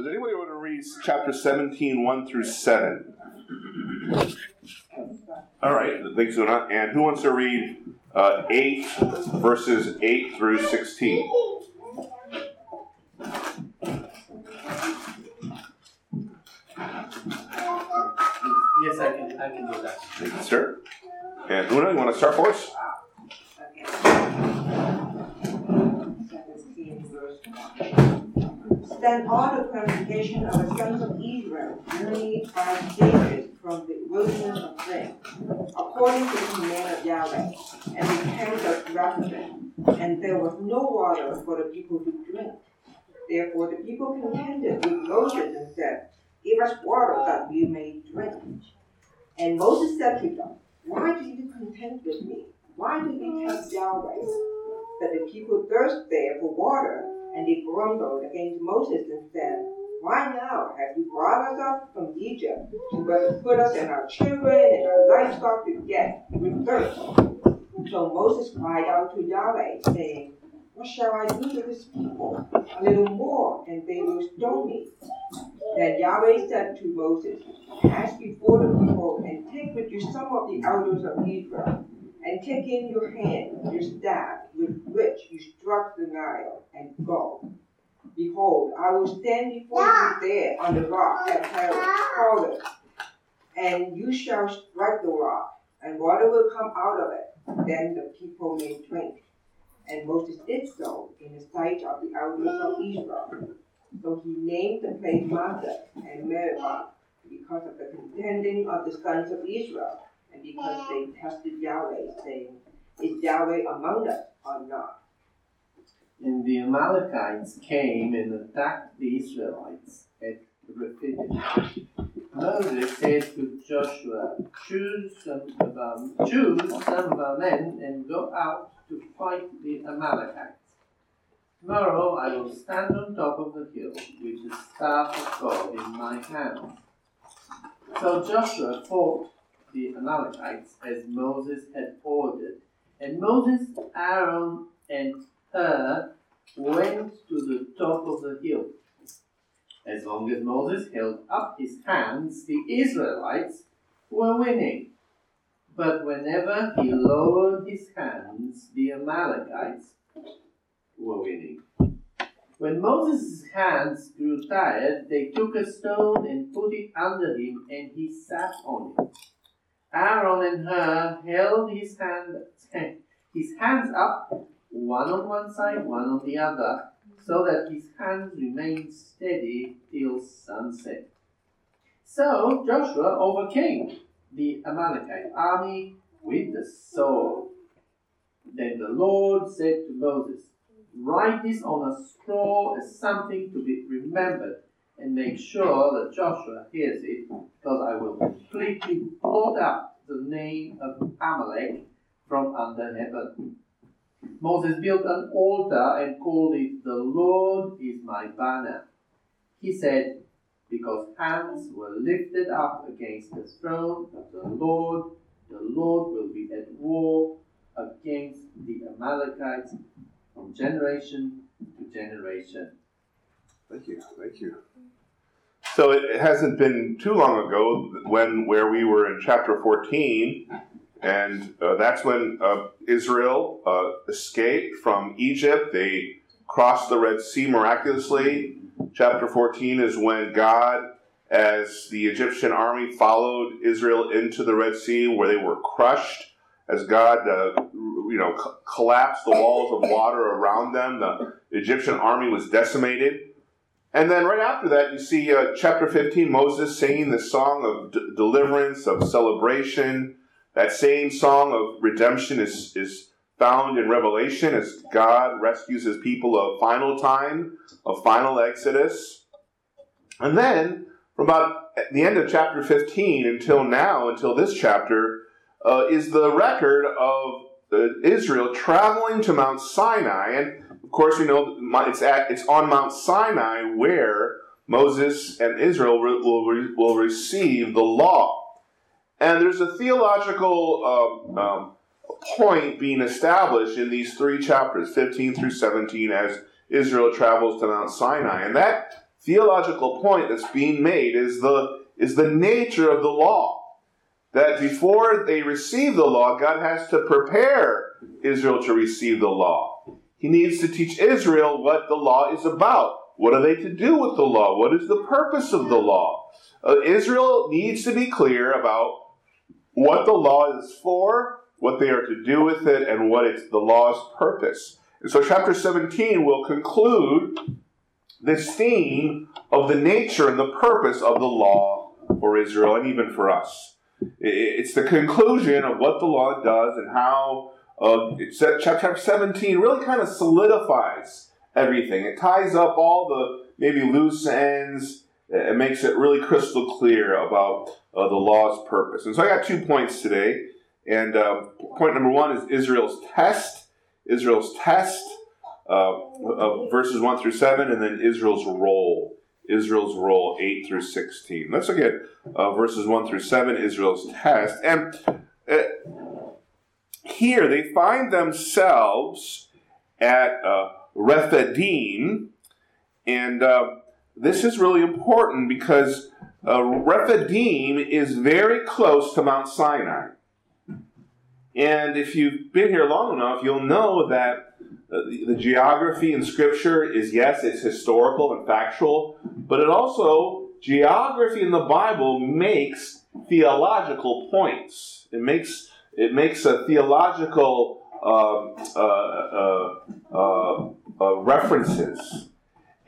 Does anybody want to read chapter 17, 1 through 7? All right, thanks, Una. And who wants to read uh, 8 verses 8 through 16? Yes, I can, I can do that. Thank you, sir. And Una, you want to start for us? Then all the congregation of the sons of Israel journeyed by David from the wilderness of Sin, according to the command of Yahweh, and they camped at Rephidim, and there was no water for the people to drink. Therefore the people contended with Moses and said, Give us water that we may drink. And Moses said to them, Why do you contend with me? Why do you tempt Yahweh? That the people thirst there for water, and they grumbled against Moses and said, Why now have you brought us up from Egypt to put us and our children and our livestock to death with thirst? So Moses cried out to Yahweh, saying, What shall I do to this people? A little more, and they will stone me. Then Yahweh said to Moses, Pass before the people and take with you some of the elders of Israel, and take in your hand your staff with which you struck the Nile, and go. Behold, I will stand before you there on the rock at Horeb, and you shall strike the rock, and water will come out of it. Then the people may drink. And Moses did so in the sight of the elders of Israel. So he named the place Massah and Meribah because of the contending of the sons of Israel, and because they tested Yahweh, saying, Is Yahweh among us or not? And the Amalekites came and attacked the Israelites at Rephidim. Moses said to Joshua, Choose some of our, choose some of our men and go out to fight the Amalekites. Tomorrow I will stand on top of the hill with the staff of God in my hand. So Joshua fought the Amalekites as Moses had ordered. And Moses, Aaron, and Hur went to the top of the hill. As long as Moses held up his hands, the Israelites were winning. But whenever he lowered his hands, the Amalekites were winning. When Moses' hands grew tired, they took a stone and put it under him, and he sat on it. Aaron and Hur held his, hand, his hands up, one on one side, one on the other, so that his hands remained steady till sunset. So Joshua overcame the Amalekite army with the sword. Then the Lord said to Moses, Write this on a scroll as something to be remembered, and make sure that Joshua hears it, because I will completely blot out the name of Amalek from under heaven. Moses built an altar and called it, The Lord is my banner. He said, Because hands were lifted up against the throne of the Lord, the Lord will be at war against the Amalekites from generation to generation. Thank you. Thank you. So it hasn't been too long ago when where we were in chapter 14, and uh, that's when uh, Israel uh, escaped from Egypt. They crossed the Red Sea miraculously. Chapter 14 is when God, as the Egyptian army followed Israel into the Red Sea, where they were crushed, as God, uh, you know, c- collapsed the walls of water around them. The Egyptian army was decimated. And then right after that, you see uh, chapter 15, Moses singing the song of d- deliverance, of celebration. That same song of redemption is, is found in Revelation as God rescues his people a final time, a final exodus. And then, from about the end of chapter 15 until now, until this chapter, uh, is the record of uh, Israel traveling to Mount Sinai. And of course, we know it's, at, it's on Mount Sinai where Moses and Israel will, re- will receive the law. And there's a theological um, um, point being established in these three chapters, 15 through 17, as Israel travels to Mount Sinai. And that theological point that's being made is the, is the nature of the law. That before they receive the law, God has to prepare Israel to receive the law. He needs to teach Israel what the law is about. What are they to do with the law? What is the purpose of the law? Uh, Israel needs to be clear about what the law is for, what they are to do with it, and what it's the law's purpose. And so, chapter 17 will conclude this theme of the nature and the purpose of the law for Israel and even for us. It's the conclusion of what the law does and how uh, chapter 17 really kind of solidifies everything. It ties up all the maybe loose ends. It makes it really crystal clear about uh, the law's purpose. And so I got two points today. And uh, point number one is Israel's test. Israel's test, uh, verses 1 through 7, and then Israel's role. Israel's role, 8 through 16. Let's look at uh, verses 1 through 7, Israel's test. And uh, here they find themselves at uh, Rephidim, and uh, this is really important because uh, Rephidim is very close to Mount Sinai. And if you've been here long enough, you'll know that uh, the, the geography in Scripture is, yes, it's historical and factual, but it also, geography in the Bible makes theological points. It makes, it makes a theological um, uh, uh, uh, uh references.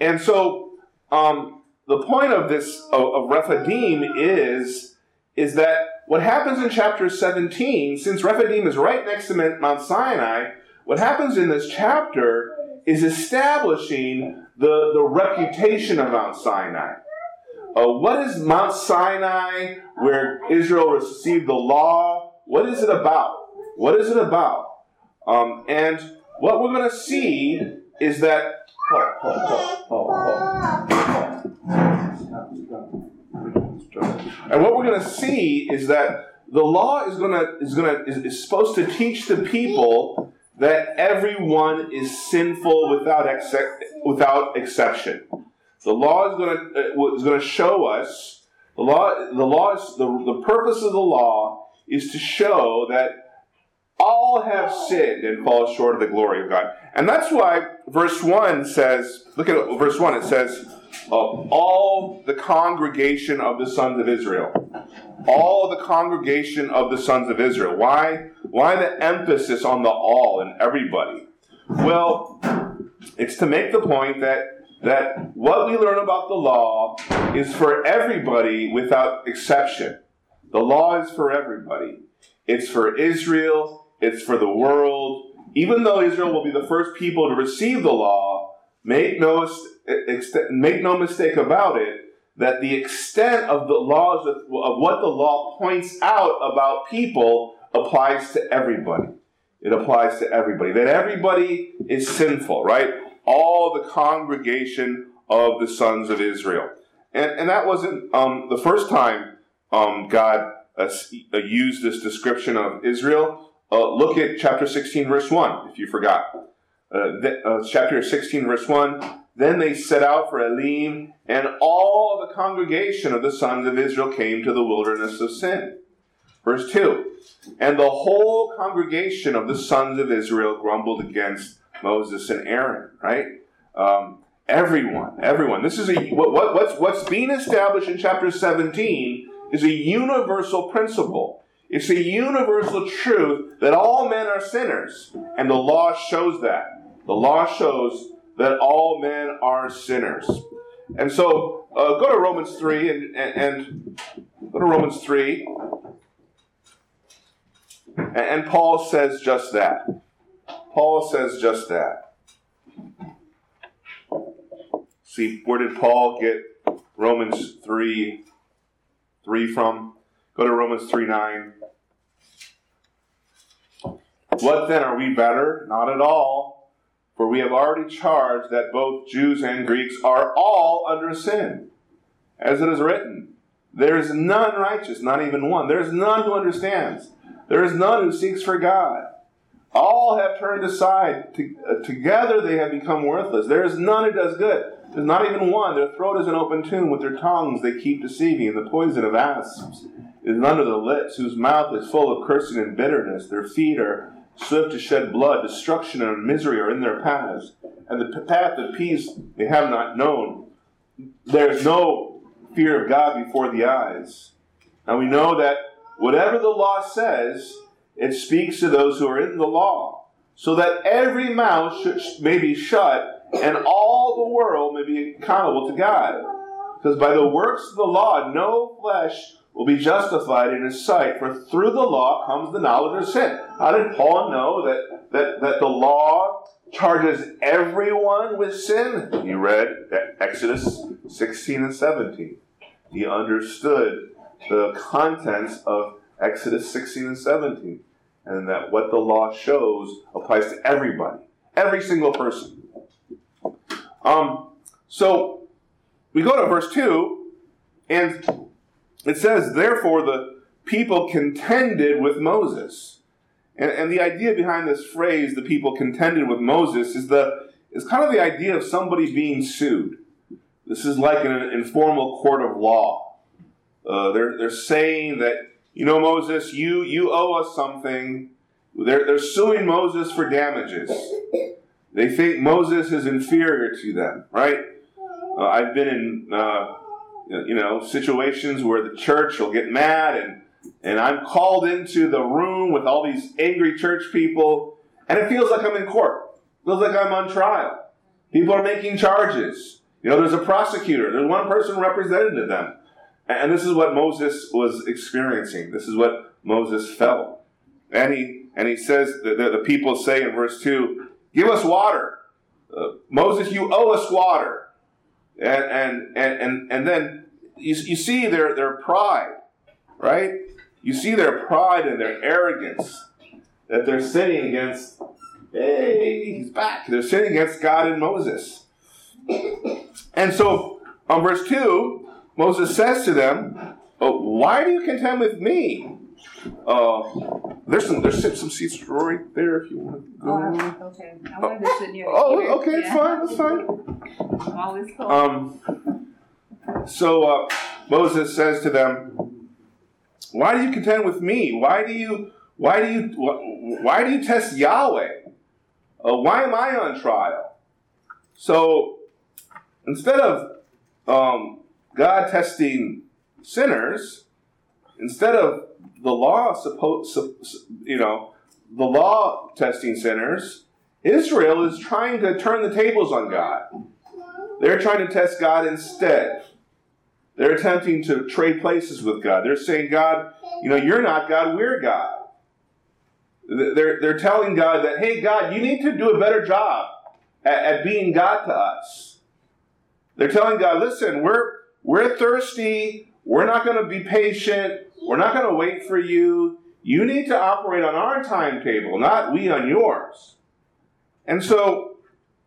And so, um, the point of this of, of Rephidim is is that what happens in chapter 17, since Rephidim is right next to Mount Sinai, what happens in this chapter is establishing the, the reputation of Mount Sinai. Uh, what is Mount Sinai where Israel received the law? What is it about? What is it about? Um, and what we're going to see is that. Oh, oh, oh, and what we're going to see is that the law is going to is going to is, is supposed to teach the people that everyone is sinful without ex- without exception. The law is going to uh, is going to show us the law. The law is the, the purpose of the law is to show that all have sinned and fall short of the glory of God, and that's why verse one says. Look at verse one. It says of all the congregation of the sons of Israel. All the congregation of the sons of Israel. Why? Why the emphasis on the all and everybody? Well, it's to make the point that that what we learn about the law is for everybody without exception. The law is for everybody. It's for Israel, it's for the world. Even though Israel will be the first people to receive the law, make no make no mistake about it, that the extent of the laws of, what the law points out about people applies to everybody. It applies to everybody. That everybody is sinful, right? All the congregation of the sons of Israel. And, and that wasn't um, the first time um, God uh, uh used this description of Israel. Uh, look at chapter 16, verse 1, if you forgot. Uh, uh chapter 16, verse 1 then they set out for Elim, and all the congregation of the sons of Israel came to the wilderness of Sin. Verse 2 And the whole congregation of the sons of Israel grumbled against Moses and Aaron, right? Um, everyone, everyone. This is a what, what, what's what's being established in chapter 17 is a universal principle. It's a universal truth that all men are sinners, and the law shows that. The law shows that all men are sinners. And so uh, go to Romans 3 and, and, and, go to Romans 3. And, and Paul says just that. Paul says just that. See, where did Paul get Romans 3 3 from? Go to Romans 3 9. What then? Are we better? Not at all. For we have already charged that both Jews and Greeks are all under sin. As it is written, there is none righteous, not even one. There is none who understands. There is none who seeks for God. All have turned aside. Uh, together they have become worthless. There is none who does good. There's not even one. Their throat is an open tomb. With their tongues they keep deceiving. And the poison of asps is under the lips, whose mouth is full of cursing and bitterness. Their feet are swift to shed blood. Destruction and misery are in their paths. And the path of peace they have not known. There's no fear of God before the eyes. And we know that whatever the law says, it speaks to those who are in the law, so that every mouth should, may be shut and all the world may be accountable to God. Because by the works of the law, no flesh will be justified in his sight, for through the law comes the knowledge of sin. How did Paul know that, that, that the law charges everyone with sin? He read Exodus 16 and 17. He understood the contents of Exodus 16 and 17. And that what the law shows applies to everybody, every single person. Um, so we go to verse 2, and it says, Therefore the people contended with Moses. And, and the idea behind this phrase, the people contended with Moses, is the is kind of the idea of somebody being sued. This is like an informal court of law. Uh, they're, they're saying that you know, Moses, you, you owe us something. They're, they're suing Moses for damages. They think Moses is inferior to them, right? Uh, I've been in, uh, you know, situations where the church will get mad and, and I'm called into the room with all these angry church people and it feels like I'm in court. It feels like I'm on trial. People are making charges. You know, there's a prosecutor. There's one person representing to them. And this is what Moses was experiencing. This is what Moses felt. And he, and he says, the, the, the people say in verse 2, Give us water. Uh, Moses, you owe us water. And, and, and, and, and then you, you see their, their pride, right? You see their pride and their arrogance that they're sinning against. Hey, he's back. They're sinning against God and Moses. And so on verse 2, Moses says to them, oh, Why do you contend with me? Uh, there's some there's some seats right there if you want to go. Oh, okay. I wanted to sit near Oh, okay, it's fine, it's fine. I'm always cold. Um, so uh, Moses says to them, "Why do you contend with me? Why do you why do you why do you test Yahweh? Uh, why am I on trial?" So instead of um, God testing sinners instead of the law supposed you know the law testing sinners Israel is trying to turn the tables on God. They're trying to test God instead. They're attempting to trade places with God. They're saying, God, you know, you're not God, we're God. They're, they're telling God that, hey, God, you need to do a better job at, at being God to us. They're telling God, listen, we're, we're thirsty. We're not going to be patient. We're not going to wait for you. You need to operate on our timetable, not we on yours. And so,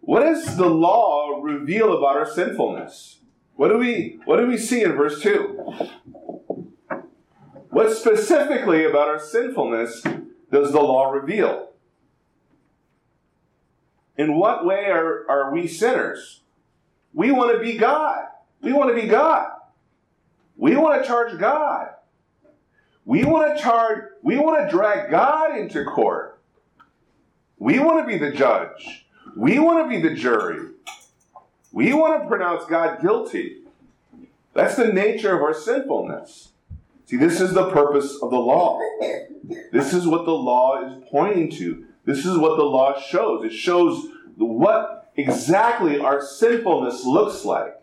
what does the law reveal about our sinfulness? What do we what do we see in verse 2? What specifically about our sinfulness does the law reveal? In what way are, are we sinners? We want to be God. We want to be God. We want to charge God. We want to charge, we want to drag God into court. We want to be the judge. We want to be the jury. We want to pronounce God guilty. That's the nature of our sinfulness. See, this is the purpose of the law. This is what the law is pointing to. This is what the law shows. It shows what exactly our sinfulness looks like.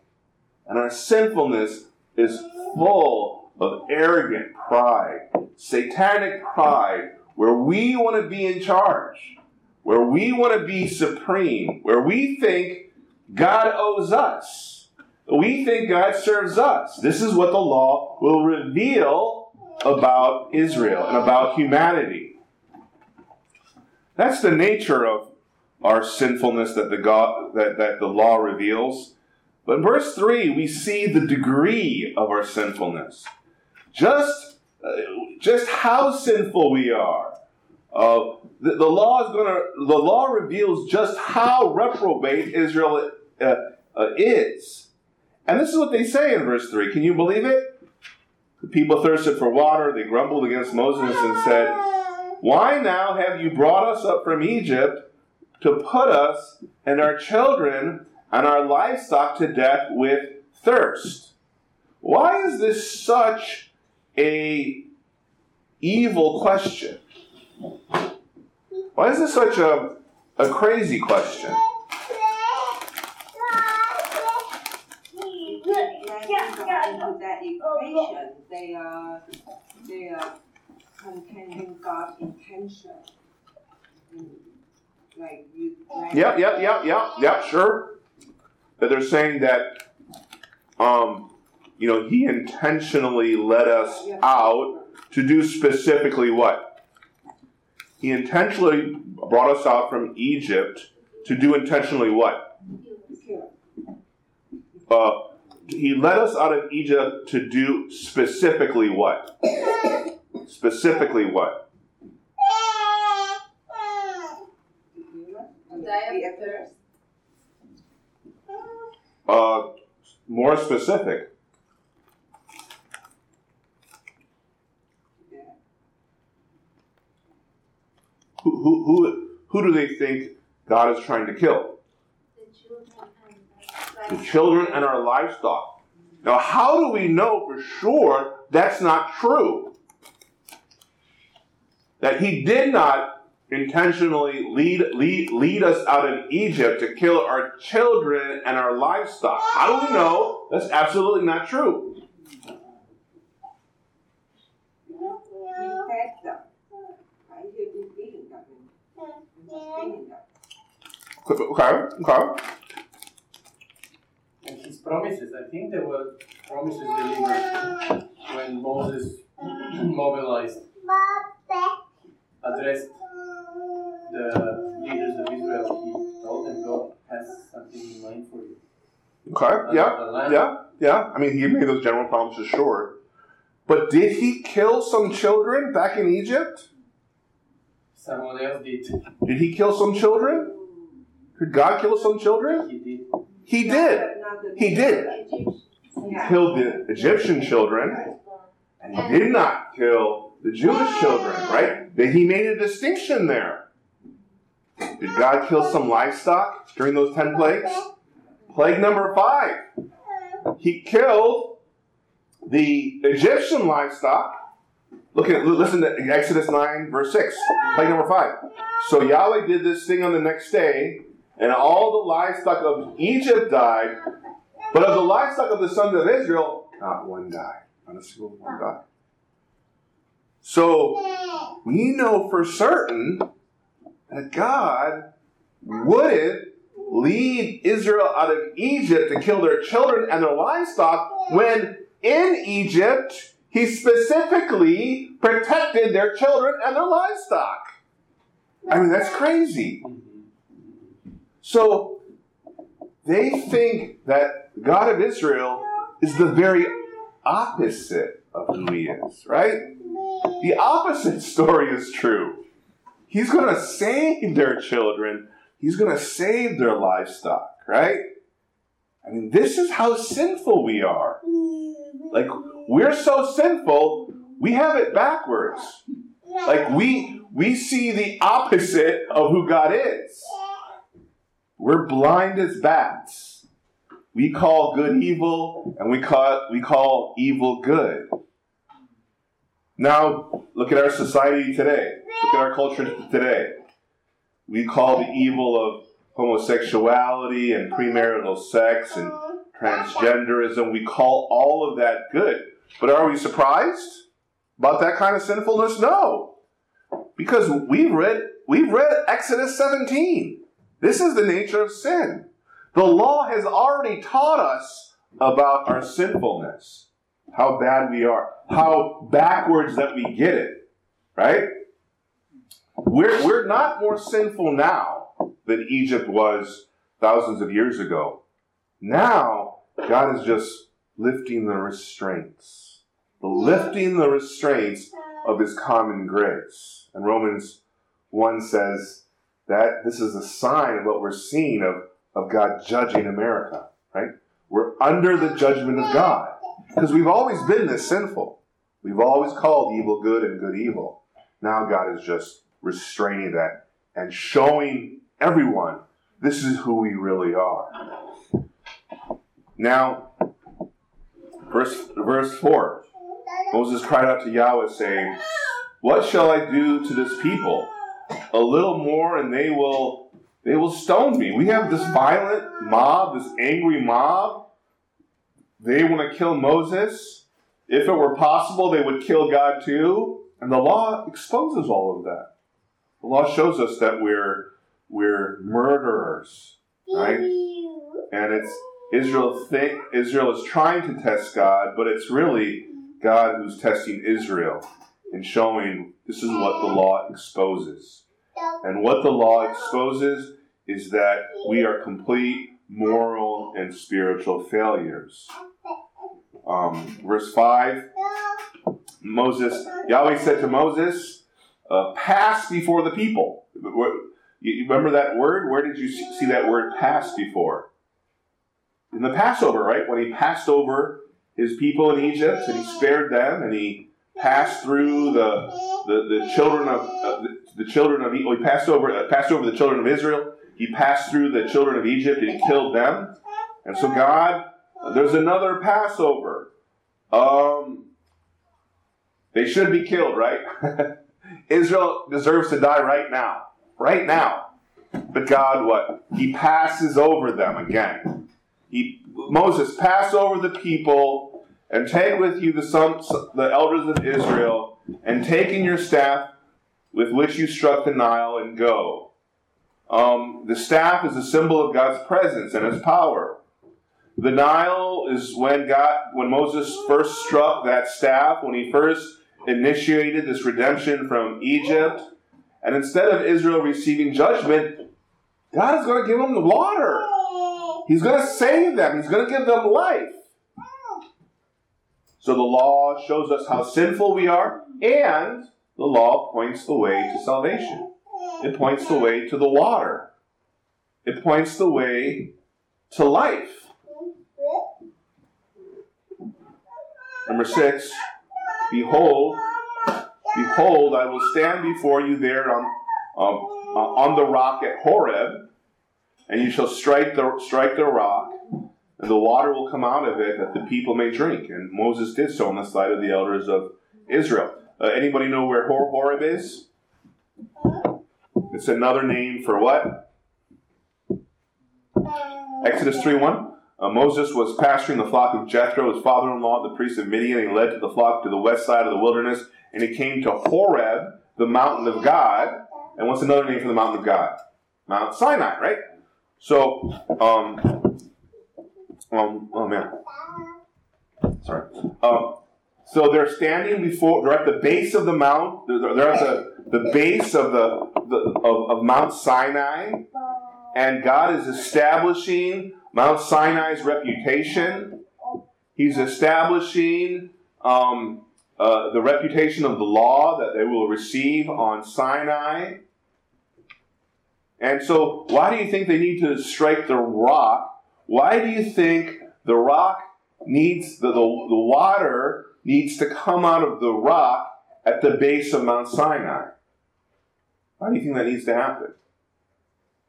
And our sinfulness is full of arrogant pride, satanic pride, where we want to be in charge, where we want to be supreme, where we think God owes us. We think God serves us. This is what the law will reveal about Israel and about humanity. That's the nature of our sinfulness that the God that, that the law reveals. But in verse 3, we see the degree of our sinfulness. Just, uh, just how sinful we are. Uh, the, the, law is to, the law reveals just how reprobate Israel uh, uh, is. And this is what they say in verse 3. Can you believe it? The people thirsted for water. They grumbled against Moses and said, Why now have you brought us up from Egypt to put us and our children and our livestock to death with thirst? Why is this such a evil question? Why is this such a, a crazy question? Yep, yep, yep, yep, yep, sure. That they're saying that, um, you know, he intentionally led us out to do specifically what? He intentionally brought us out from Egypt to do intentionally what? Uh, he led us out of Egypt to do specifically what? Specifically what? Uh, more specific. Who, who, who, who do they think God is trying to kill? The children and our livestock. Now, how do we know for sure that's not true? That he did not intentionally lead, lead, lead us out of Egypt to kill our children and our livestock. How do we know that's absolutely not true? He fed them. Right? He been feeding them and sustaining them. Okay, okay. And his promises, I think there were promises delivered when Moses mobilized, addressed the leaders of Israel. He told them, God has something in mind for you. Okay, uh, yeah, yeah, yeah. I mean, he made those general promises, sure. But did he kill some children back in Egypt? Someone else did. Did he kill some children? Did God kill some children? He did. He did. He did. Yeah. Killed the Egyptian children, and he did not kill the Jewish children, right? That he made a distinction there. Did God kill some livestock during those ten plagues? Plague number five. He killed the Egyptian livestock. Look at listen to Exodus 9, verse 6. Plague number five. So Yahweh did this thing on the next day, and all the livestock of Egypt died, but of the livestock of the sons of Israel, not one died. Not a single one died. So we know for certain that God wouldn't lead Israel out of Egypt to kill their children and their livestock when in Egypt he specifically protected their children and their livestock. I mean, that's crazy. So they think that God of Israel is the very opposite of who he is, right? The opposite story is true. He's going to save their children, he's going to save their livestock, right? I mean, this is how sinful we are. Like, we're so sinful, we have it backwards. Like, we, we see the opposite of who God is. We're blind as bats. We call good evil, and we call, we call evil good. Now, look at our society today. Look at our culture today. We call the evil of homosexuality and premarital sex and transgenderism, we call all of that good. But are we surprised about that kind of sinfulness? No. Because we've read we've read Exodus 17. This is the nature of sin. The law has already taught us about our sinfulness, how bad we are, how backwards that we get it, right? We're, we're not more sinful now than Egypt was thousands of years ago. Now, God is just lifting the restraints, the lifting the restraints of His common grace. And Romans 1 says that this is a sign of what we're seeing of, of God judging America, right? We're under the judgment of God. Because we've always been this sinful. We've always called evil good and good evil. Now God is just restraining that and showing everyone this is who we really are. Now, verse, verse 4 Moses cried out to Yahweh, saying, What shall I do to this people? A little more, and they will they will stone me. We have this violent mob, this angry mob. They want to kill Moses. If it were possible, they would kill God too. And the law exposes all of that. The law shows us that we're we're murderers, right? And it's Israel think Israel is trying to test God, but it's really God who's testing Israel and showing this is what the law exposes. And what the law exposes is that we are complete moral and spiritual failures. Um, verse 5 Moses, Yahweh said to Moses, uh, Pass before the people. You remember that word? Where did you see that word pass before? In the Passover, right? When he passed over his people in Egypt and he spared them and he passed through the, the, the children of uh, the, the, children of he passed over uh, passed over the children of Israel. He passed through the children of Egypt and he killed them. And so God, there's another Passover. Um, they should be killed, right? Israel deserves to die right now. Right now. But God, what? He passes over them again. He Moses, pass over the people and take with you the, sons, the elders of Israel, and take in your staff with which you struck the Nile, and go. Um, the staff is a symbol of God's presence and His power. The Nile is when God, when Moses first struck that staff, when he first initiated this redemption from Egypt. And instead of Israel receiving judgment, God is going to give them the water. He's going to save them. He's going to give them life. So the law shows us how sinful we are, and the law points the way to salvation. It points the way to the water. It points the way to life. Number six, behold, behold, I will stand before you there on, um, uh, on the rock at Horeb, and you shall strike the, strike the rock, and the water will come out of it that the people may drink. And Moses did so on the side of the elders of Israel. Uh, anybody know where Hor- Horeb is? It's another name for what? Exodus 3 1. Uh, Moses was pasturing the flock of Jethro, his father in law, the priest of Midian. And he led to the flock to the west side of the wilderness, and he came to Horeb, the mountain of God. And what's another name for the mountain of God? Mount Sinai, right? So, um, um, oh man, sorry. Um, so they're standing before, they're at the base of the mount, they're, they're at the, the base of the, the of, of Mount Sinai, and God is establishing Mount Sinai's reputation. He's establishing um, uh, the reputation of the law that they will receive on Sinai. And so, why do you think they need to strike the rock? Why do you think the rock needs, the, the, the water needs to come out of the rock at the base of Mount Sinai? Why do you think that needs to happen?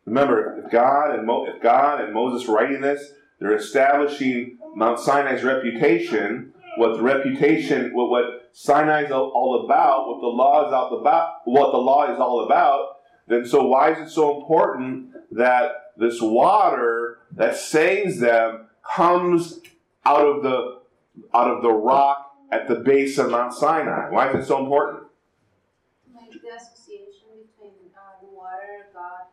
Remember, if God and, Mo, if God and Moses writing this, they're establishing Mount Sinai's reputation, what the reputation, what, what Sinai is all about, what the law is all about, what the law is all about, then so why is it so important that this water that saves them comes out of the out of the rock at the base of Mount Sinai? Why is it so important? The association between uh, the water, God,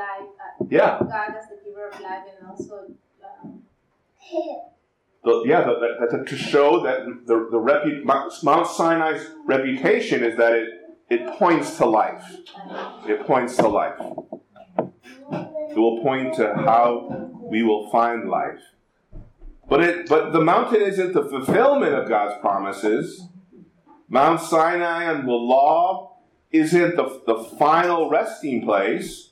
life. Uh, yeah. God as the giver of life, and also. Um, the, yeah, the, the, to show that the, the repu- Mount Sinai's reputation is that it it points to life. It points to life. It will point to how we will find life. But it but the mountain isn't the fulfillment of God's promises. Mount Sinai and the law isn't the, the final resting place.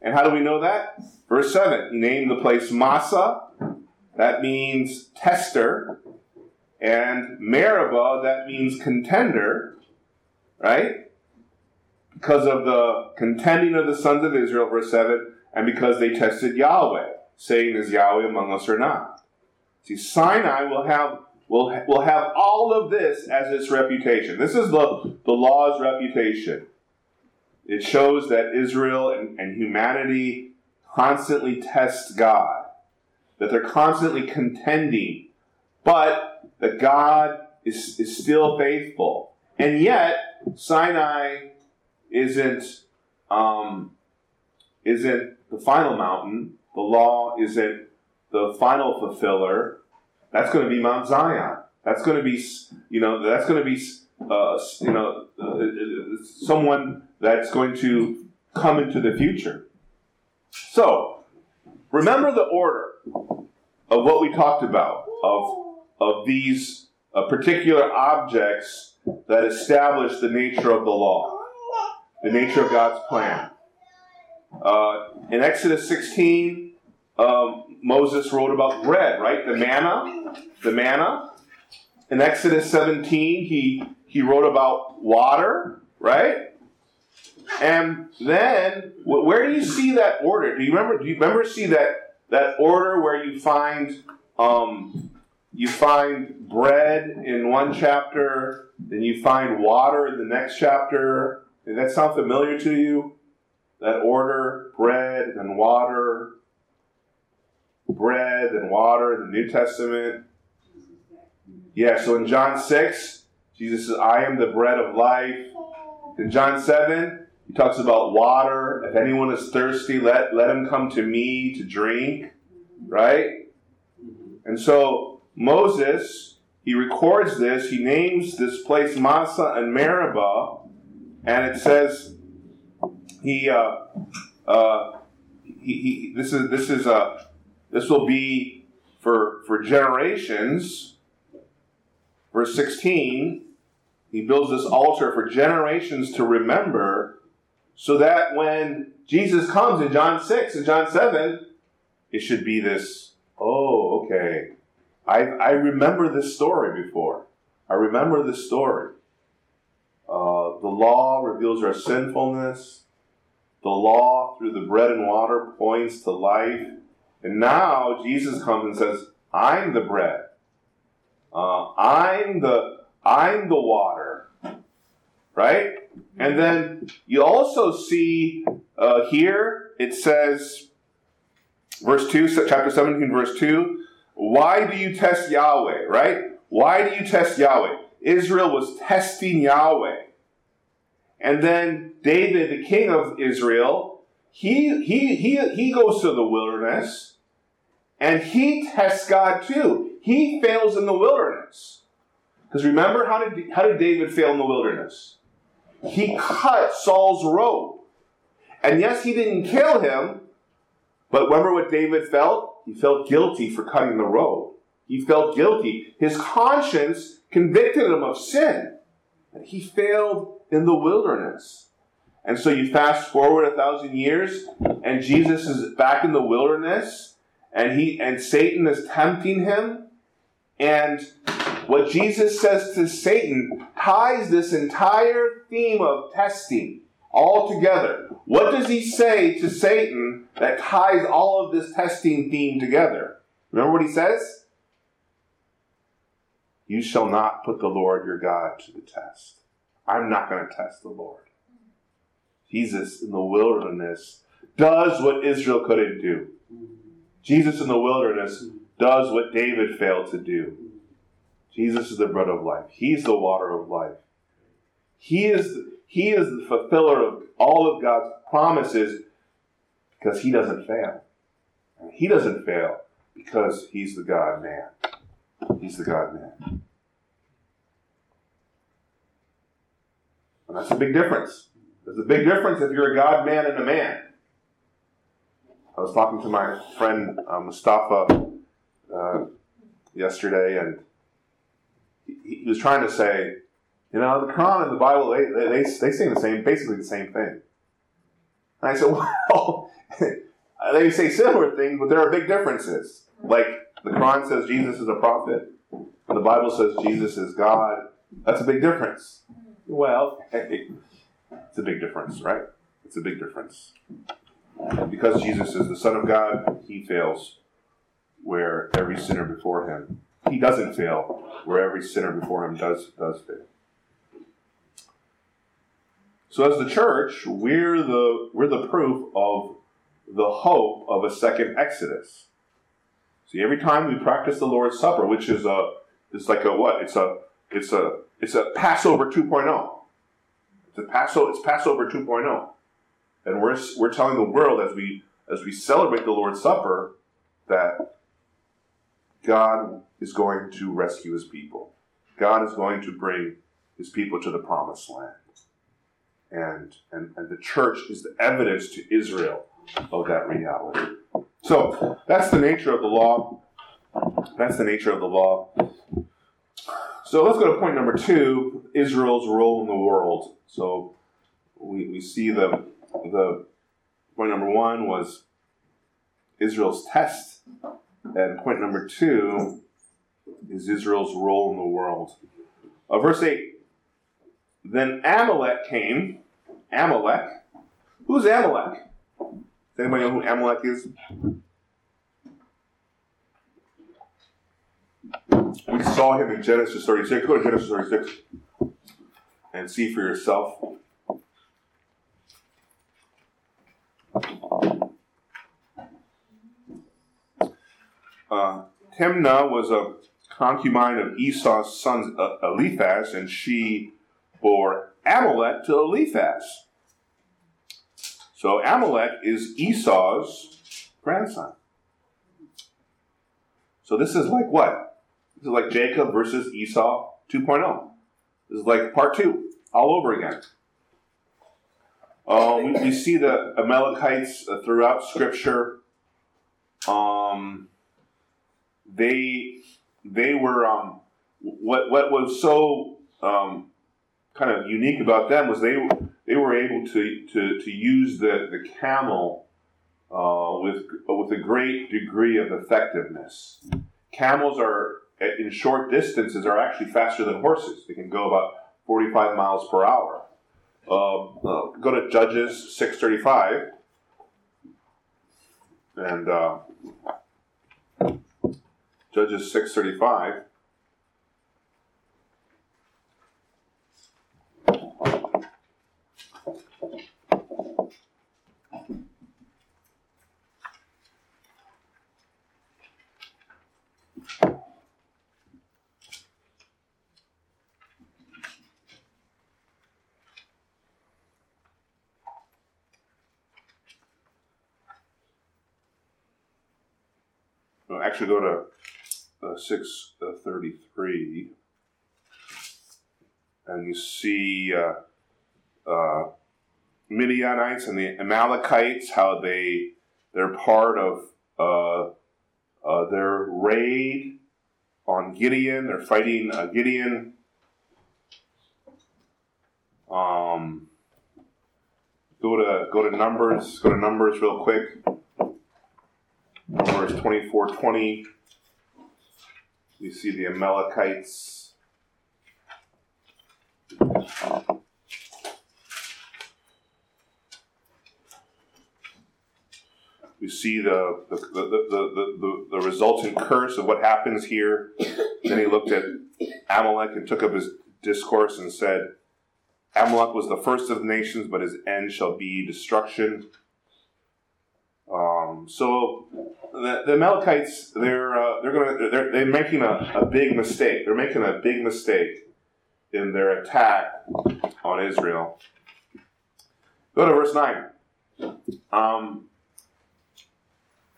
And how do we know that? Verse 7 He named the place Massah, that means tester. And Meribah, that means contender, right? Because of the contending of the sons of Israel, verse 7, and because they tested Yahweh, saying, Is Yahweh among us or not? See, Sinai will have will, will have all of this as its reputation. This is the, the law's reputation. It shows that Israel and, and humanity constantly test God, that they're constantly contending, but that God is, is still faithful. And yet, Sinai isn't um, isn't the final mountain. The law isn't the final fulfiller. That's going to be Mount Zion. That's going to be, you know, that's going to be, uh, you know, uh, someone that's going to come into the future. So, remember the order of what we talked about of of these uh, particular objects that establish the nature of the law, the nature of God's plan. Uh, in Exodus 16, um, Moses wrote about bread, right? The manna, the manna. In Exodus 17, he he wrote about water, right? And then, where do you see that order? Do you remember? Do you remember see that that order where you find um, you find bread in one chapter, then you find water in the next chapter? Does that sound familiar to you? That order: bread and water, bread and water in the New Testament. Yeah, so in John 6, Jesus says, I am the bread of life. In John 7, he talks about water. If anyone is thirsty, let, let him come to me to drink. Right? And so Moses, he records this. He names this place Massah and Meribah. And it says, he, uh, uh, he, he, this is, this is, uh, this will be for, for generations. Verse 16, he builds this altar for generations to remember so that when Jesus comes in John 6 and John 7, it should be this, oh, okay. I, I remember this story before. I remember this story. Uh, the law reveals our sinfulness. The law, through the bread and water, points to life. And now Jesus comes and says, I'm the bread. Uh, I'm the I'm the water right? And then you also see uh, here it says, verse 2, chapter 17, verse 2, why do you test Yahweh, right? Why do you test Yahweh? Israel was testing Yahweh. And then David, the king of Israel, he, he, he, he goes to the wilderness and he tests God too. He fails in the wilderness. Because remember, how did, how did David fail in the wilderness? he cut Saul's robe. And yes, he didn't kill him, but remember what David felt? He felt guilty for cutting the robe. He felt guilty. His conscience convicted him of sin. And he failed in the wilderness. And so you fast forward a thousand years, and Jesus is back in the wilderness, and he and Satan is tempting him, and what Jesus says to Satan ties this entire theme of testing all together. What does he say to Satan that ties all of this testing theme together? Remember what he says? You shall not put the Lord your God to the test. I'm not going to test the Lord. Jesus in the wilderness does what Israel couldn't do. Jesus in the wilderness does what David failed to do. Jesus is the bread of life. He's the water of life. He is, he is the fulfiller of all of God's promises because he doesn't fail. He doesn't fail because he's the God man. He's the God man. And that's a big difference. There's a big difference if you're a God man and a man. I was talking to my friend uh, Mustafa uh, yesterday, and he was trying to say, you know, the Quran and the Bible, they, they, they say the same, basically the same thing. And I said, well, they say similar things, but there are big differences. Like, the Quran says Jesus is a prophet, and the Bible says Jesus is God. That's a big difference. Well, it's a big difference, right? It's a big difference. Because Jesus is the Son of God, he fails where every sinner before him. He doesn't fail where every sinner before him does does fail. So as the church, we're the we're the proof of the hope of a second Exodus. See, every time we practice the Lord's Supper, which is a it's like a what? It's a it's a it's a Passover 2.0. It's a Passover it's Passover 2.0. And we're we're telling the world as we as we celebrate the Lord's Supper that God is going to rescue his people. God is going to bring his people to the promised land. And, and, and the church is the evidence to Israel of that reality. So that's the nature of the law. That's the nature of the law. So let's go to point number two Israel's role in the world. So we, we see the, the point number one was Israel's test. And point number two is Israel's role in the world. Uh, verse 8 Then Amalek came. Amalek. Who's Amalek? Does anybody know who Amalek is? We saw him in Genesis 36. Go to Genesis 36 and see for yourself. Uh, Timnah was a concubine of Esau's son uh, Eliphaz, and she bore Amalek to Eliphaz. So Amalek is Esau's grandson. So this is like what? This is like Jacob versus Esau 2.0. This is like part two, all over again. Uh, we, we, see the Amalekites uh, throughout Scripture. Um, they they were um, what what was so um, kind of unique about them was they they were able to to, to use the the camel uh, with with a great degree of effectiveness. Camels are in short distances are actually faster than horses. They can go about 45 miles per hour. Uh, uh, go to Judges 635 and uh, Judges 635. actually go to uh, 633, and you see uh, uh, Midianites and the Amalekites, how they they're part of uh, uh, their raid on Gideon. They're fighting uh, Gideon. Um, go to go to Numbers. Go to Numbers real quick. Numbers twenty four twenty. We see the Amalekites. We see the the, the, the, the, the resultant curse of what happens here. then he looked at Amalek and took up his discourse and said, Amalek was the first of the nations, but his end shall be destruction. So the, the Amalekites, they're uh, they're gonna they're, they're making a, a big mistake. They're making a big mistake in their attack on Israel. Go to verse nine. Um,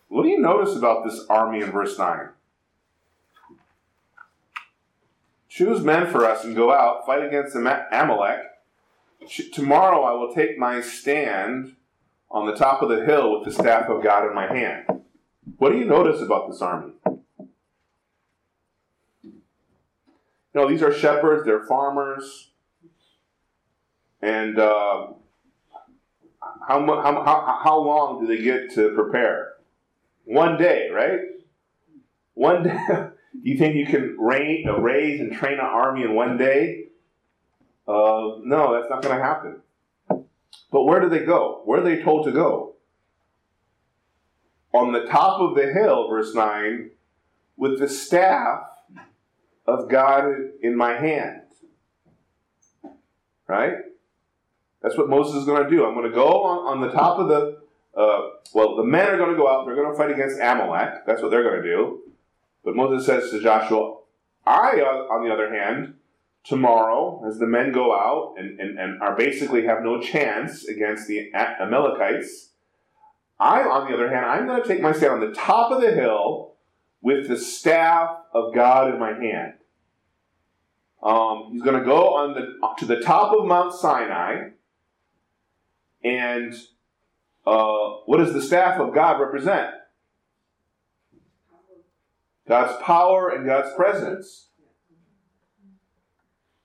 what do you notice about this army in verse nine? Choose men for us and go out, fight against Amalek. Tomorrow I will take my stand on the top of the hill with the staff of God in my hand. What do you notice about this army? You know, these are shepherds, they're farmers. And uh, how, how, how, long do they get to prepare? One day, right? One day, you think you can raise, raise and train an army in one day? Uh, no, that's not going to happen. But where do they go? Where are they told to go? On the top of the hill, verse 9, with the staff of God in my hand. Right? That's what Moses is going to do. I'm going to go on, on the top of the, uh, well, the men are going to go out, they're going to fight against Amalek. That's what they're going to do. But Moses says to Joshua, I, on the other hand, tomorrow, as the men go out and, and, and are basically have no chance against the Amalekites, I, on the other hand, I'm going to take my stand on the top of the hill with the staff of God in my hand. Um, he's going to go on the to the top of Mount Sinai, and uh, what does the staff of God represent? God's power and God's presence.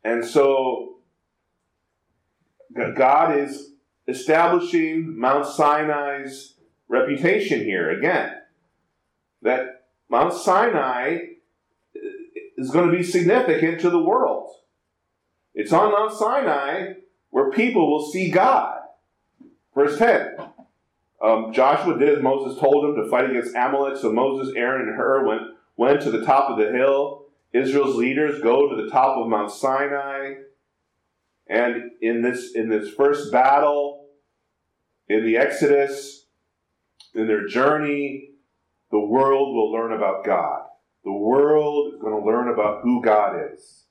And so God is establishing Mount Sinai's reputation here again. That Mount Sinai is going to be significant to the world. It's on Mount Sinai where people will see God. Verse 10 um, Joshua did as Moses told him to fight against Amalek, so Moses, Aaron, and Hur went, went to the top of the hill. Israel's leaders go to the top of Mount Sinai. And in this, in this first battle, in the Exodus, in their journey, the world will learn about God. The world is going to learn about who God is.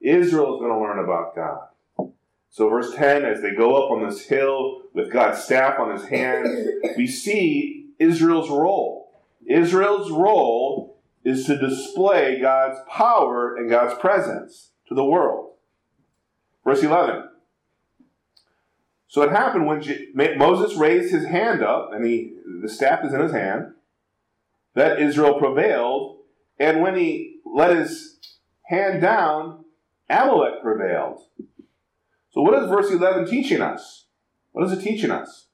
Israel is going to learn about God. So, verse 10 as they go up on this hill with God's staff on his hand, we see Israel's role. Israel's role is to display God's power and God's presence to the world. Verse 11. So it happened when Moses raised his hand up, and he, the staff is in his hand, that Israel prevailed. And when he let his hand down, Amalek prevailed. So, what is verse 11 teaching us? What is it teaching us?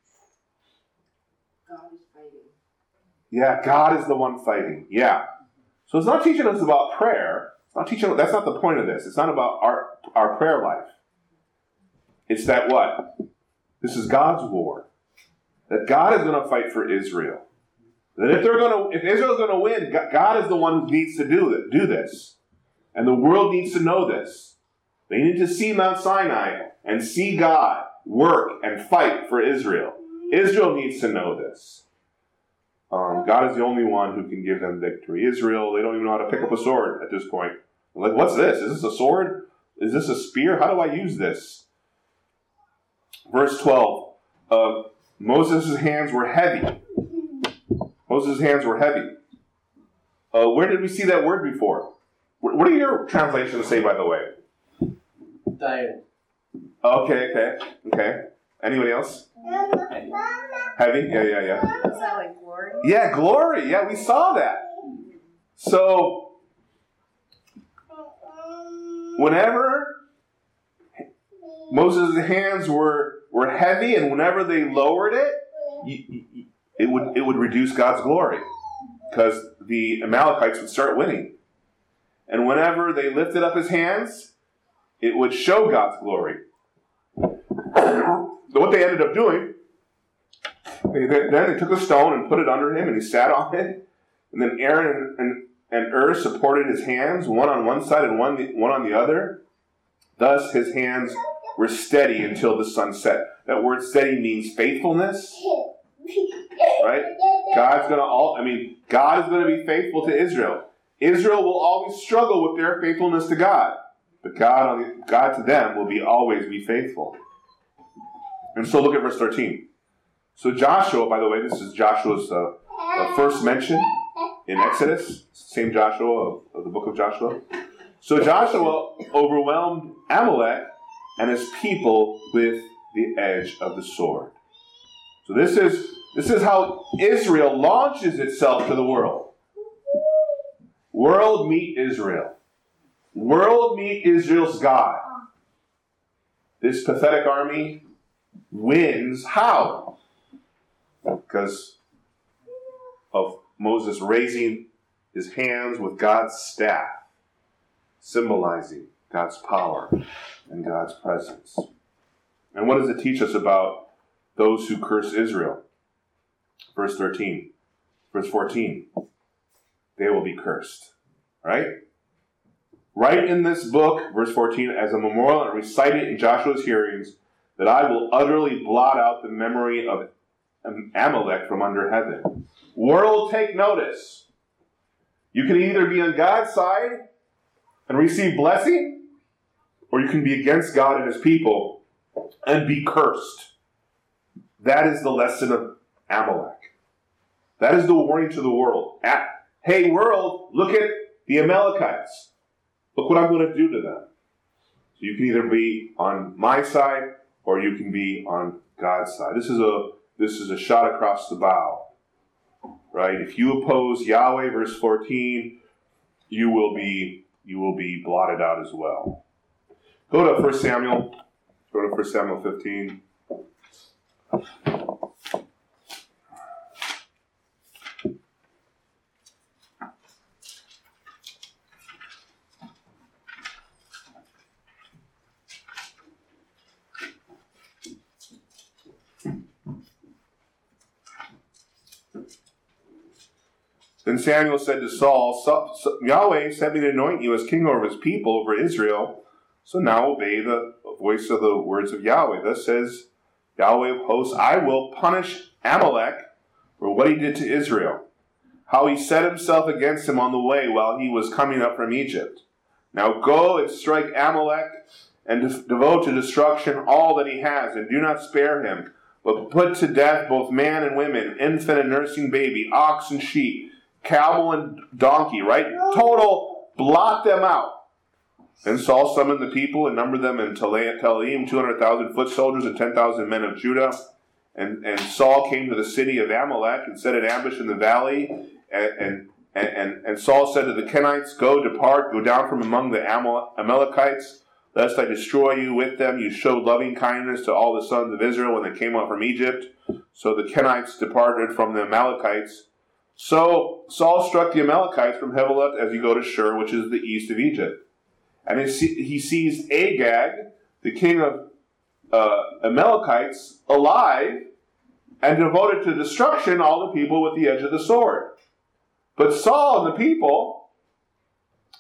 God is fighting. Yeah, God is the one fighting. Yeah. So, it's not teaching us about prayer. It's not teaching. That's not the point of this. It's not about our our prayer life. It's that what? This is God's war. That God is going to fight for Israel. That if they're going to, if Israel's going to win, God is the one who needs to do it, do this, and the world needs to know this. They need to see Mount Sinai and see God work and fight for Israel. Israel needs to know this. Um, God is the only one who can give them victory. Israel, they don't even know how to pick up a sword at this point. like, what's this? Is this a sword? Is this a spear? How do I use this? Verse 12 uh, Moses' hands were heavy. Moses' hands were heavy. Uh, where did we see that word before? What do your translations say, by the way? Tired. Okay, okay, okay. Anybody else? Heavy? Yeah, yeah, yeah. Is that like glory? Yeah, glory. Yeah, we saw that. So, whenever Moses' hands were, were heavy, and whenever they lowered it, it would it would reduce God's glory because the Amalekites would start winning. And whenever they lifted up his hands, it would show God's glory. What they ended up doing, they, then they took a stone and put it under him, and he sat on it. And then Aaron and, and, and Hur supported his hands, one on one side and one, one on the other. Thus his hands were steady until the sun set. That word steady means faithfulness. Right? God's gonna all I mean, God is gonna be faithful to Israel. Israel will always struggle with their faithfulness to God. But God, God to them will be always be faithful. And so look at verse 13. So Joshua, by the way, this is Joshua's uh, uh, first mention in Exodus, same Joshua of, of the book of Joshua. So Joshua overwhelmed Amalek and his people with the edge of the sword. So this is this is how Israel launches itself to the world. World meet Israel. World meet Israel's God. This pathetic army wins how? Because of Moses raising his hands with God's staff, symbolizing God's power and God's presence. And what does it teach us about those who curse Israel? Verse 13, verse 14. They will be cursed. Right? Write in this book, verse 14, as a memorial and recite it in Joshua's hearings, that I will utterly blot out the memory of Amalek from under heaven. World, take notice. You can either be on God's side and receive blessing, or you can be against God and his people and be cursed. That is the lesson of Amalek. That is the warning to the world. Hey, world, look at the Amalekites. Look what I'm going to do to them. So you can either be on my side or you can be on God's side. This is a this is a shot across the bow. Right? If you oppose Yahweh, verse 14, you will be you will be blotted out as well. Go to 1 Samuel. Go to 1 Samuel 15. Then Samuel said to Saul, Yahweh sent me to anoint you as king over his people, over Israel. So now obey the voice of the words of Yahweh. Thus says Yahweh of hosts, I will punish Amalek for what he did to Israel, how he set himself against him on the way while he was coming up from Egypt. Now go and strike Amalek and devote to destruction all that he has, and do not spare him, but put to death both man and women, infant and nursing baby, ox and sheep camel and donkey, right? Total, blot them out. And Saul summoned the people and numbered them in Telaim, 200,000 foot soldiers and 10,000 men of Judah. And, and Saul came to the city of Amalek and set an ambush in the valley. And, and, and, and Saul said to the Kenites, Go, depart, go down from among the Amalekites, lest I destroy you with them. You showed loving kindness to all the sons of Israel when they came up from Egypt. So the Kenites departed from the Amalekites so Saul struck the Amalekites from Havilah as you go to Shur, which is the east of Egypt. And he seized Agag, the king of uh, Amalekites, alive and devoted to destruction all the people with the edge of the sword. But Saul and the people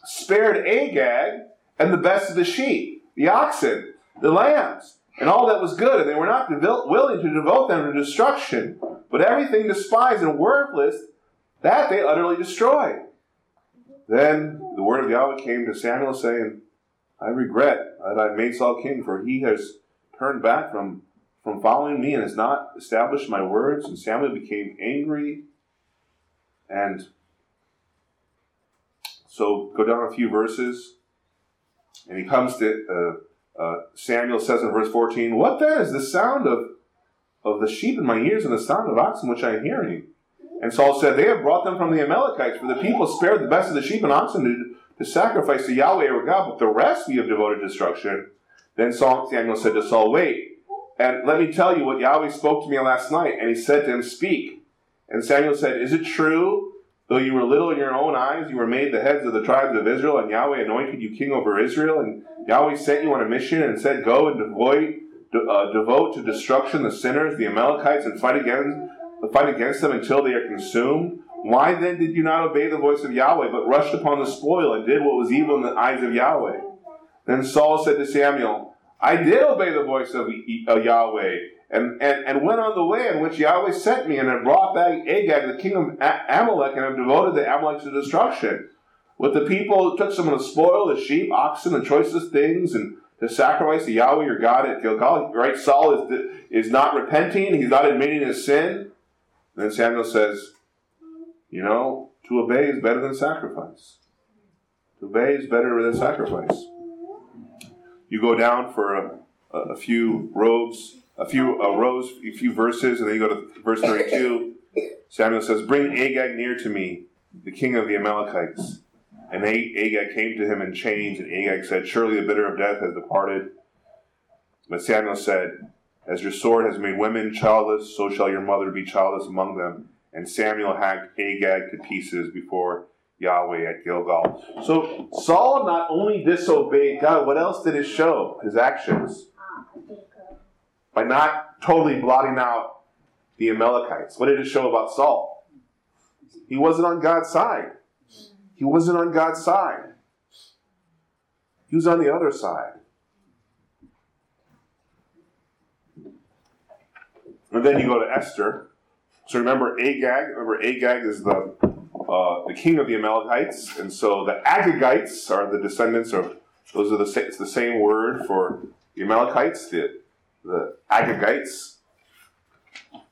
spared Agag and the best of the sheep, the oxen, the lambs, and all that was good, and they were not willing to devote them to destruction. But everything despised and worthless that they utterly destroy. Then the word of Yahweh came to Samuel saying, I regret that I made Saul king, for he has turned back from, from following me and has not established my words. And Samuel became angry. And so go down a few verses. And he comes to uh, uh, Samuel says in verse 14, What then is the sound of, of the sheep in my ears and the sound of oxen which I am hearing? And Saul said, They have brought them from the Amalekites, for the people spared the best of the sheep and oxen to, to sacrifice to Yahweh our God, but the rest we have devoted to destruction. Then Saul, Samuel said to Saul, Wait, and let me tell you what Yahweh spoke to me last night. And he said to him, Speak. And Samuel said, Is it true, though you were little in your own eyes, you were made the heads of the tribes of Israel, and Yahweh anointed you king over Israel, and Yahweh sent you on a mission and said, Go and devote, uh, devote to destruction the sinners, the Amalekites, and fight against fight against them until they are consumed? Why then did you not obey the voice of Yahweh, but rushed upon the spoil and did what was evil in the eyes of Yahweh? Then Saul said to Samuel, I did obey the voice of Yahweh, and, and, and went on the way in which Yahweh sent me, and have brought back Agag, the king of Amalek, and have devoted the Amalekites to destruction. With the people took some of the spoil, the sheep, oxen, and choicest things, and to sacrifice to Yahweh your God at Gilgal. Right? Saul is, is not repenting, he's not admitting his sin. Then Samuel says, You know, to obey is better than sacrifice. To obey is better than sacrifice. You go down for a, a few robes, a few rows, a few verses, and then you go to verse 32. Samuel says, Bring Agag near to me, the king of the Amalekites. And Agag came to him in chains, and Agag said, Surely the bitter of death has departed. But Samuel said, as your sword has made women childless, so shall your mother be childless among them. And Samuel hacked Agag to pieces before Yahweh at Gilgal. So Saul not only disobeyed God, what else did it show? His actions. By not totally blotting out the Amalekites. What did it show about Saul? He wasn't on God's side. He wasn't on God's side. He was on the other side. And then you go to Esther. So remember Agag. Remember Agag is the uh, the king of the Amalekites, and so the Agagites are the descendants of those are the it's the same word for the Amalekites, the the Agagites,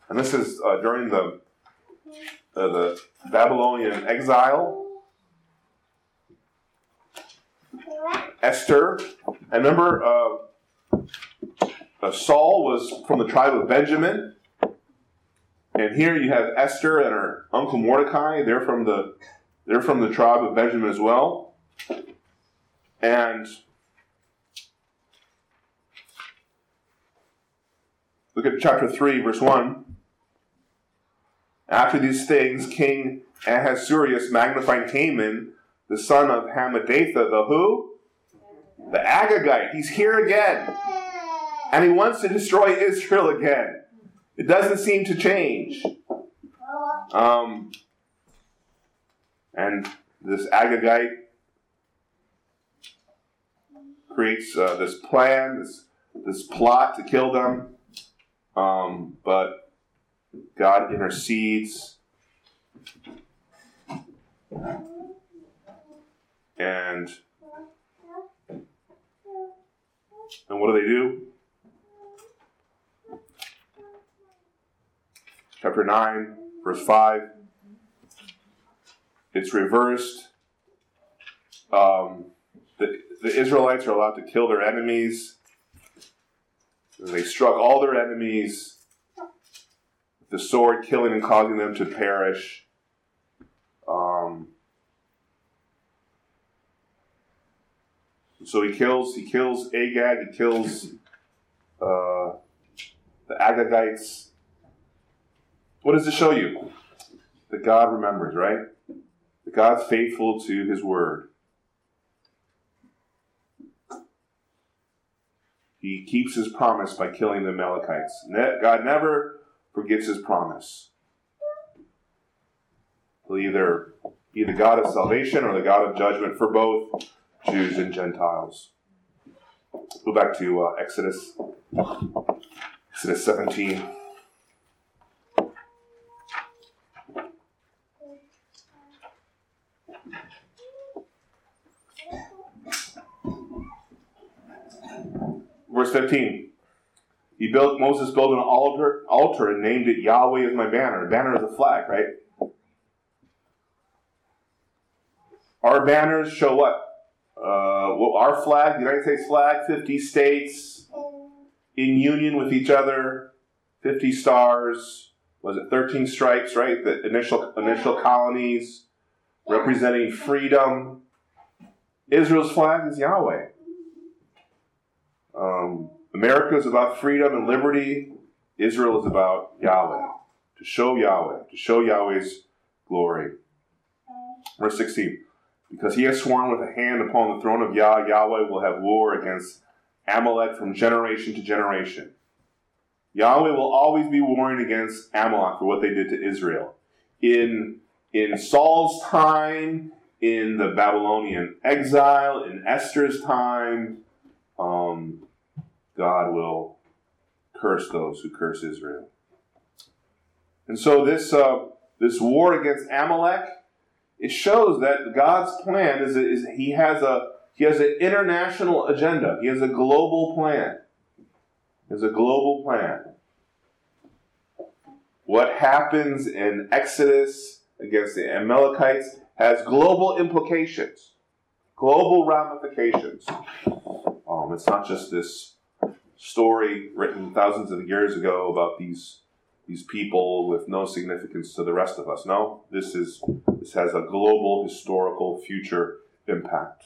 and this is uh, during the uh, the Babylonian exile. Esther, and remember, uh, Uh, Saul was from the tribe of Benjamin, and here you have Esther and her uncle Mordecai. They're from the they're from the tribe of Benjamin as well, and look at chapter three, verse one. After these things, King Ahasuerus magnified Haman, the son of Hammedatha, the who? The Agagite. He's here again. And he wants to destroy Israel again. It doesn't seem to change. Um, and this Agagite creates uh, this plan, this, this plot to kill them. Um, but God intercedes. And and what do they do? Chapter 9, verse 5. It's reversed. Um, the, the Israelites are allowed to kill their enemies. They struck all their enemies with the sword, killing and causing them to perish. Um, so he kills he kills Agag, he kills uh, the Agagites. What does it show you? That God remembers, right? That God's faithful to his word. He keeps his promise by killing the Amalekites. God never forgets his promise. He'll either be the God of salvation or the God of judgment for both Jews and Gentiles. Go back to uh, Exodus, Exodus 17. Verse 15. He built Moses built an altar, altar and named it Yahweh is my banner. Banner is a flag, right? Our banners show what? Uh, well, our flag, the United States flag, 50 states in union with each other, 50 stars, was it 13 stripes, right? The initial initial colonies representing freedom. Israel's flag is Yahweh. Um, America is about freedom and liberty. Israel is about Yahweh, to show Yahweh, to show Yahweh's glory. Verse 16 Because he has sworn with a hand upon the throne of Yah, Yahweh will have war against Amalek from generation to generation. Yahweh will always be warring against Amalek for what they did to Israel. In, in Saul's time, in the Babylonian exile, in Esther's time, um, God will curse those who curse Israel. And so this uh, this war against Amalek, it shows that God's plan is, is he has a he has an international agenda. He has a global plan. He has a global plan. What happens in Exodus against the Amalekites has global implications, global ramifications. Um, it's not just this story written thousands of years ago about these these people with no significance to the rest of us. No, this is this has a global historical future impact.